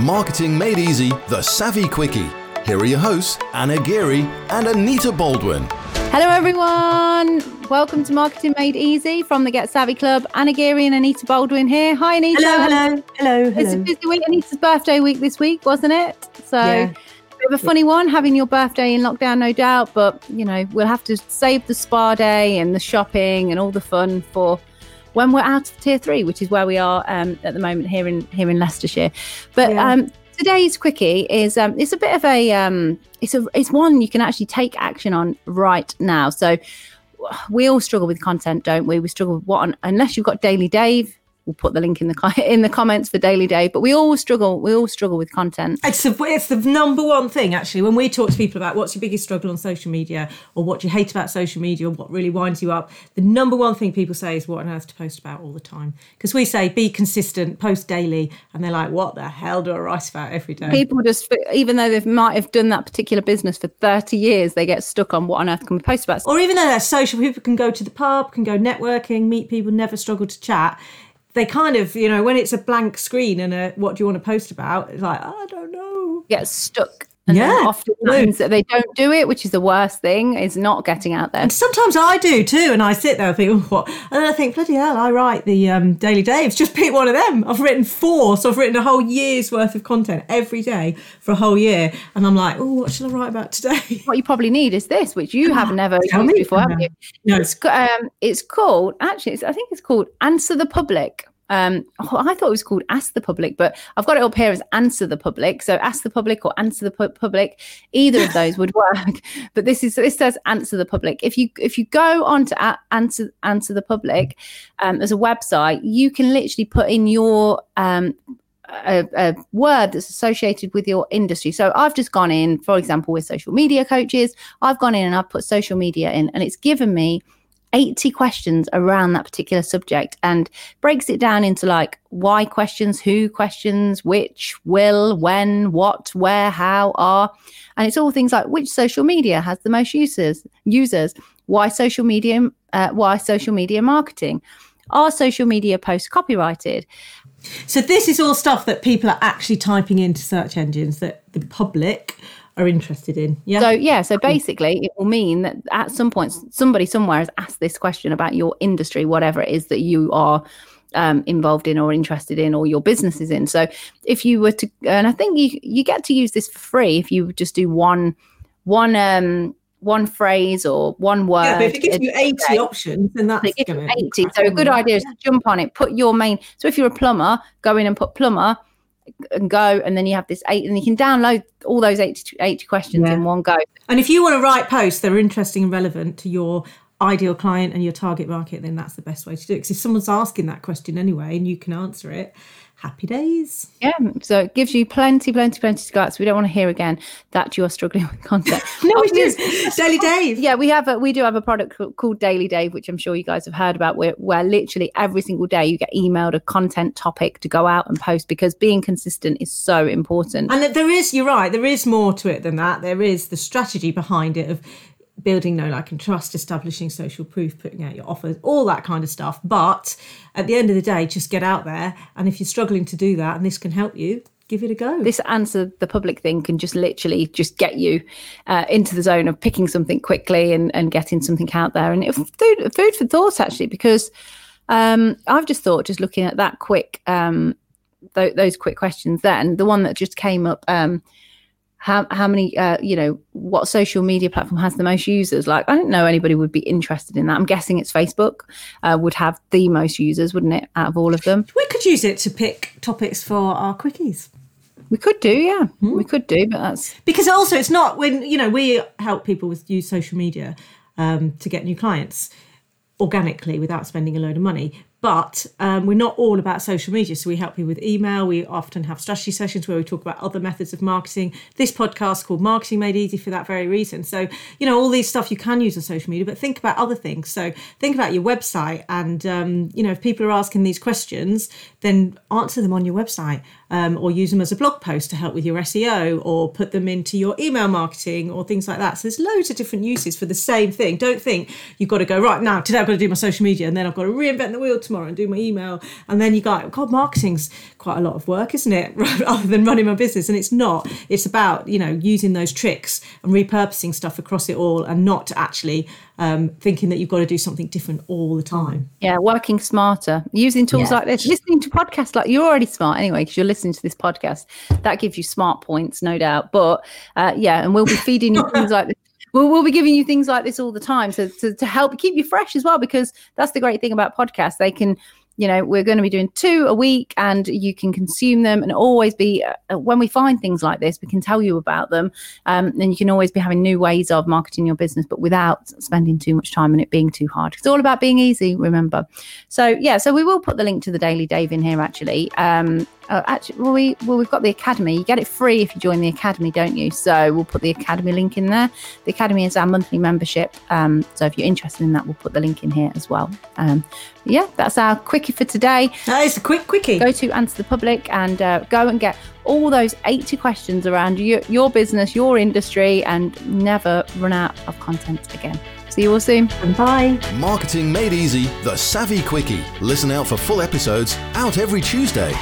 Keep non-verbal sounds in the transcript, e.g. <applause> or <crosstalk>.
Marketing Made Easy, the Savvy Quickie. Here are your hosts, Anna Geary and Anita Baldwin. Hello, everyone. Welcome to Marketing Made Easy from the Get Savvy Club. Anna Geary and Anita Baldwin here. Hi, Anita. Hello, hello, hello, hello. It's a busy week. Anita's birthday week this week, wasn't it? So, Yeah. bit of a funny one having your birthday in lockdown, no doubt. But, you know, we'll have to save the spa day and the shopping and all the fun for when we're out of tier three, which is where we are um, at the moment here in here in Leicestershire. But Yeah. um, today's quickie is um, it's a bit of a um, it's a it's one you can actually take action on right now. So we all struggle with content, don't we? We struggle with what on, unless you've got Daily Dave. We'll put the link in the <laughs> in the comments for Daily Dave. But we all struggle. We all struggle with content. It's the, it's the number one thing, actually, when we talk to people about what's your biggest struggle on social media or what you hate about social media or what really winds you up. The number one thing people say is what on earth to post about all the time. Because we say be consistent, post daily, and they're like, what the hell do I write about every day? People just, even though they might have done that particular business for thirty years, they get stuck on what on earth can we post about. or even though they're social, people can go to the pub, can go networking, meet people, never struggle to chat. They kind of, you know, when it's a blank screen and a what do you want to post about, it's like, oh, I don't know. Get stuck. And Yeah, often that means that they don't do it, which is the worst thing. Is not getting out there. And sometimes I do too, and I sit there and think, oh, what? And then I think, bloody hell, I write the um, Daily Daves. <laughs> Just pick one of them. I've written four, so I've written a whole year's worth of content every day for a whole year. And I'm like, oh, what should I write about today? <laughs> what you probably need is this, which you have never Tell used me. before, have you? No. It's um, it's called actually. It's, I think it's called Answer the Public. Um, oh, I thought it was called Ask the Public, but I've got it up here as Answer the Public. So Ask the Public or Answer the Pu- Public, either of those would <laughs> work. But this is this says Answer the Public. If you if you go on to a- Answer Answer the Public, um, as a website, you can literally put in your um, a, a word that's associated with your industry. So I've just gone in, for example, with social media coaches, I've gone in and I've put social media in, and it's given me 80 questions around that particular subject and breaks it down into like why questions, who questions, which, will, when, what, where, how, are. And it's all things like which social media has the most users, users, why social media, uh, why social media marketing. Are social media posts copyrighted? So this is all stuff that people are actually typing into search engines that the public are interested in. Yeah. So yeah, so basically it will mean that at some point somebody somewhere has asked this question about your industry, whatever it is that you are um, involved in or interested in or your business is in. So if you were to and I think you you get to use this for free if you just do one one um one phrase or one word. yeah, but if it gives you 80 day. options, then that's They give 80. So a good idea is to jump on it, put your main. So if you're a plumber, go in and put plumber and go, and then you have this eight, and you can download all those 80, 80 questions Yeah. in one go. And if you want to write posts that are interesting and relevant to your ideal client and your target market, then that's the best way to do it. Because if someone's asking that question anyway and you can answer it, happy days. Yeah, so it gives you plenty, plenty, plenty to go out. So we don't want to hear again that you are struggling <laughs> with content. <laughs> No, it Obviously- is. Daily Dave. Yeah, we have a we do have a product called Daily Dave, which I'm sure you guys have heard about, where where literally every single day you get emailed a content topic to go out and post because being consistent is so important. And there is, you're right, there is more to it than that. There is the strategy behind it of building know, like, and trust, establishing social proof, putting out your offers, all that kind of stuff. But at the end of the day, just get out there. And if you're struggling to do that and this can help you, give it a go. this answer the public thing can just literally just get you uh, into the zone of picking something quickly and, and getting something out there and food, food for thought actually because um, i've just thought just looking at that quick um, th- those quick questions then the one that just came up um, how, how many uh, you know what social media platform has the most users? Like i don't know anybody would be interested in that. I'm guessing it's facebook uh, would have the most users wouldn't it out of all of them? We could use it to pick topics for our quickies. we could do yeah. We could do but that's because also it's not when you know we help people with use social media um, to get new clients organically without spending a load of money but um, we're not all about social media so we help you with email. We often have strategy sessions where we talk about other methods of marketing. This podcast called marketing made easy for that very reason. So you know all these stuff you can use on social media but think about other things. So think about your website and um, you know if people are asking these questions then answer them on your website um, or use them as a blog post to help with your SEO or put them into your email marketing or things like that. So there's loads of different uses for the same thing. Don't think you've got to go, right now, today I've got to do my social media and then I've got to reinvent the wheel tomorrow and do my email. And then you go, God, marketing's quite a lot of work, isn't it? <laughs> Other than running my business. And it's not. It's about, you know, using those tricks and repurposing stuff across it all and not actually um, thinking that you've got to do something different all the time. Yeah, working smarter, using tools Yeah. like this, listening to podcasts like you're already smart anyway because you're listening to this podcast. That gives you smart points, no doubt. But uh, yeah, and we'll be feeding you things like this. <laughs> We'll, we'll be giving you things like this all the time to, to to help keep you fresh as well because that's the great thing about podcasts. They can you know we're going to be doing two a week and you can consume them and always be uh, when we find things like this we can tell you about them um, and you can always be having new ways of marketing your business but without spending too much time and it being too hard it's all about being easy remember so yeah so we will put the link to the daily dave in here actually um uh, actually well we well we've got the academy you get it free if you join the academy don't you so we'll put the academy link in there the academy is our monthly membership um so if you're interested in that we'll put the link in here as well um yeah that's our quickie for today That is a quick quickie. go to answer the public and uh, go and get all those 80 questions around your, your business your industry and never run out of content again see you all soon And bye. Marketing Made Easy, the Savvy Quickie. Listen out for full episodes out every Tuesday.